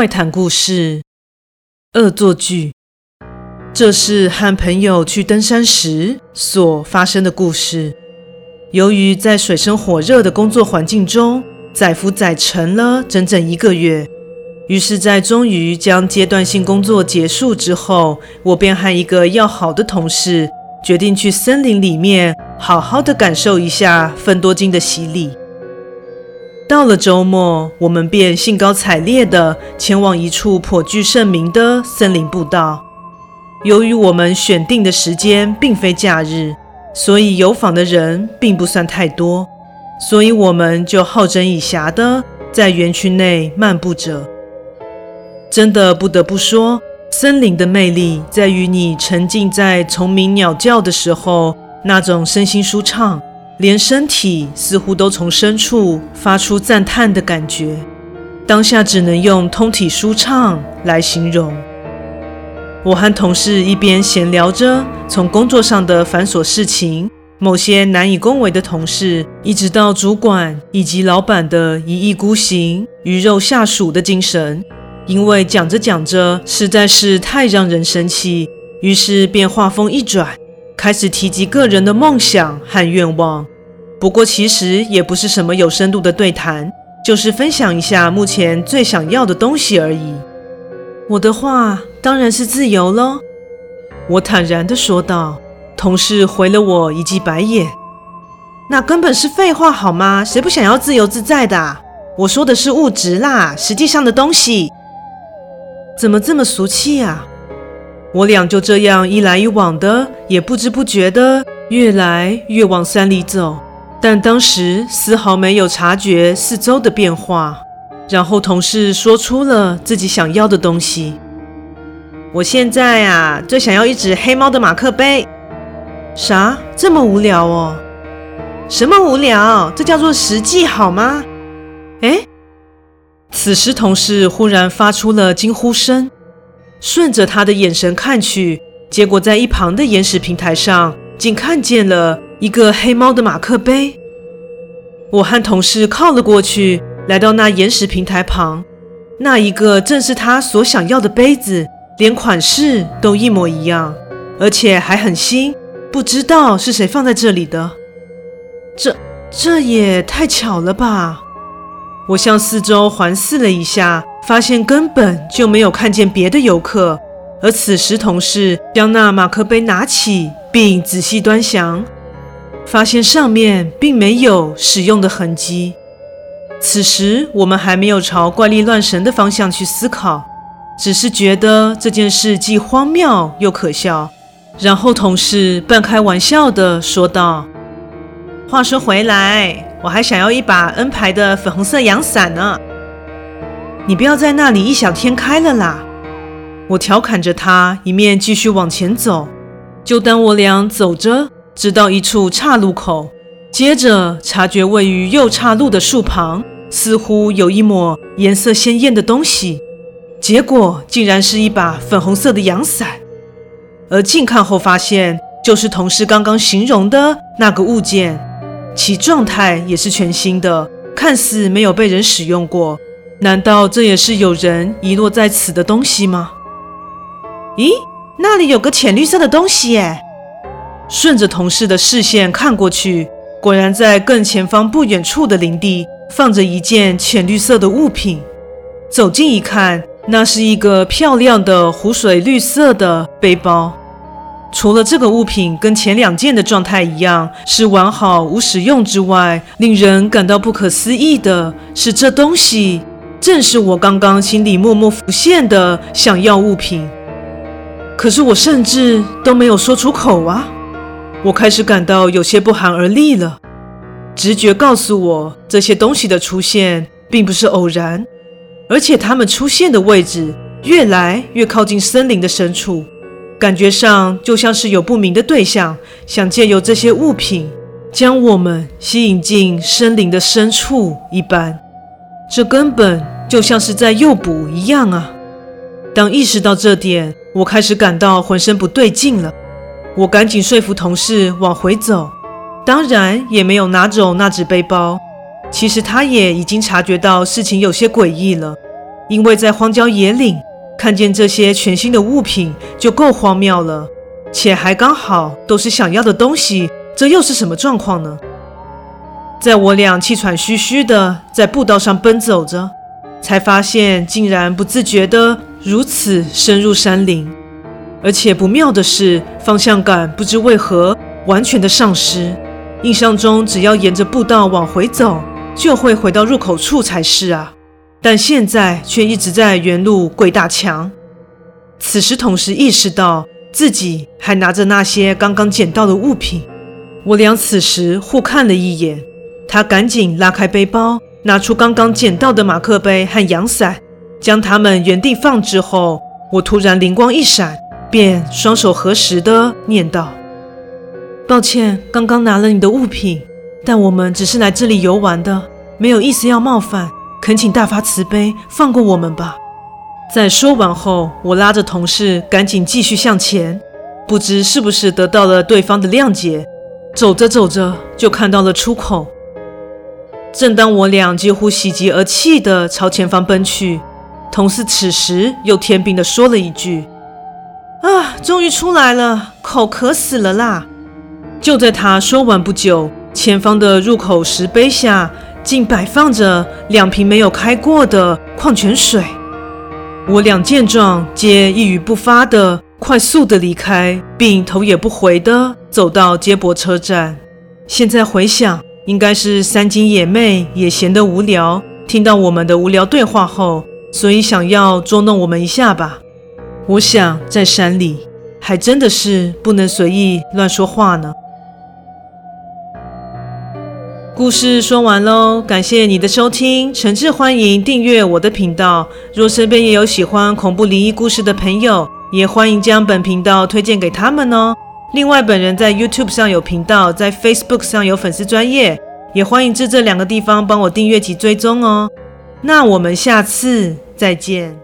怪谈故事《恶作剧》，这是和朋友去登山时所发生的故事。由于在水深火热的工作环境中载浮载沉了整整一个月，于是，在终于将阶段性工作结束之后，我便和一个要好的同事决定去森林里面好好的感受一下芬多精的洗礼。到了周末，我们便兴高采烈地前往一处颇具盛名的森林步道。由于我们选定的时间并非假日，所以游访的人并不算太多，所以我们就好整以暇地在园区内漫步着。真的不得不说，森林的魅力在于你沉浸在虫鸣鸟叫的时候，那种身心舒畅。连身体似乎都从深处发出赞叹的感觉，当下只能用通体舒畅来形容。我和同事一边闲聊着从工作上的繁琐事情，某些难以恭维的同事，一直到主管以及老板的一意孤行、鱼肉下属的精神，因为讲着讲着实在是太让人生气，于是便话锋一转。开始提及个人的梦想和愿望，不过其实也不是什么有深度的对谈，就是分享一下目前最想要的东西而已。我的话当然是自由喽，我坦然地说道。同事回了我一记白眼，那根本是废话好吗？谁不想要自由自在的？我说的是物质啦，实际上的东西。怎么这么俗气啊？我俩就这样一来一往的，也不知不觉的越来越往山里走，但当时丝毫没有察觉四周的变化。然后同事说出了自己想要的东西。我现在啊，最想要一只黑猫的马克杯。啥？这么无聊哦？什么无聊？这叫做实际好吗？诶，此时同事忽然发出了惊呼声。顺着他的眼神看去，结果在一旁的岩石平台上，竟看见了一个黑猫的马克杯。我和同事靠了过去，来到那岩石平台旁，那一个正是他所想要的杯子，连款式都一模一样，而且还很新，不知道是谁放在这里的。这这也太巧了吧！我向四周环视了一下。发现根本就没有看见别的游客，而此时同事将那马克杯拿起，并仔细端详，发现上面并没有使用的痕迹。此时我们还没有朝怪力乱神的方向去思考，只是觉得这件事既荒谬又可笑。然后同事半开玩笑地说道：“话说回来，我还想要一把 N 牌的粉红色阳伞呢。”你不要在那里异想天开了啦！我调侃着他，一面继续往前走。就当我俩走着，直到一处岔路口，接着察觉位于右岔路的树旁，似乎有一抹颜色鲜艳的东西。结果竟然是一把粉红色的阳伞。而近看后发现，就是同事刚刚形容的那个物件，其状态也是全新的，看似没有被人使用过。难道这也是有人遗落在此的东西吗？咦，那里有个浅绿色的东西耶！顺着同事的视线看过去，果然在更前方不远处的林地放着一件浅绿色的物品。走近一看，那是一个漂亮的湖水绿色的背包。除了这个物品跟前两件的状态一样是完好无使用之外，令人感到不可思议的是，这东西。正是我刚刚心里默默浮现的想要物品，可是我甚至都没有说出口啊！我开始感到有些不寒而栗了。直觉告诉我，这些东西的出现并不是偶然，而且它们出现的位置越来越靠近森林的深处，感觉上就像是有不明的对象想借由这些物品将我们吸引进森林的深处一般。这根本就像是在诱捕一样啊！当意识到这点，我开始感到浑身不对劲了。我赶紧说服同事往回走，当然也没有拿走那只背包。其实他也已经察觉到事情有些诡异了，因为在荒郊野岭看见这些全新的物品就够荒谬了，且还刚好都是想要的东西，这又是什么状况呢？在我俩气喘吁吁的在步道上奔走着，才发现竟然不自觉的如此深入山林，而且不妙的是方向感不知为何完全的丧失。印象中只要沿着步道往回走，就会回到入口处才是啊，但现在却一直在原路鬼打墙。此时同时意识到自己还拿着那些刚刚捡到的物品，我俩此时互看了一眼，他赶紧拉开背包，拿出刚刚捡到的马克杯和阳伞，将它们原地放置后，我突然灵光一闪，便双手合十的念道。抱歉，刚刚拿了你的物品，但我们只是来这里游玩的，没有意思要冒犯，恳请大发慈悲，放过我们吧。在说完后，我拉着同事赶紧继续向前，不知是不是得到了对方的谅解，走着走着就看到了出口。正当我俩几乎喜极而泣地朝前方奔去，同事此时又天兵地说了一句：“啊，终于出来了，口渴死了啦！”就在他说完不久，前方的入口石碑下竟摆放着两瓶没有开过的矿泉水。我俩见状，皆一语不发的快速的离开，并头也不回的走到接驳车站。现在回想，应该是三金野妹也闲得无聊，听到我们的无聊对话后，所以想要捉弄我们一下吧。我想在山里，还真的是不能随意乱说话呢。故事说完喽，感谢你的收听，诚挚欢迎订阅我的频道。若身边也有喜欢恐怖灵异故事的朋友，也欢迎将本频道推荐给他们哦。另外，本人在 YouTube 上有频道，在 Facebook 上有粉丝专业，也欢迎至这两个地方帮我订阅及追踪哦。那我们下次再见。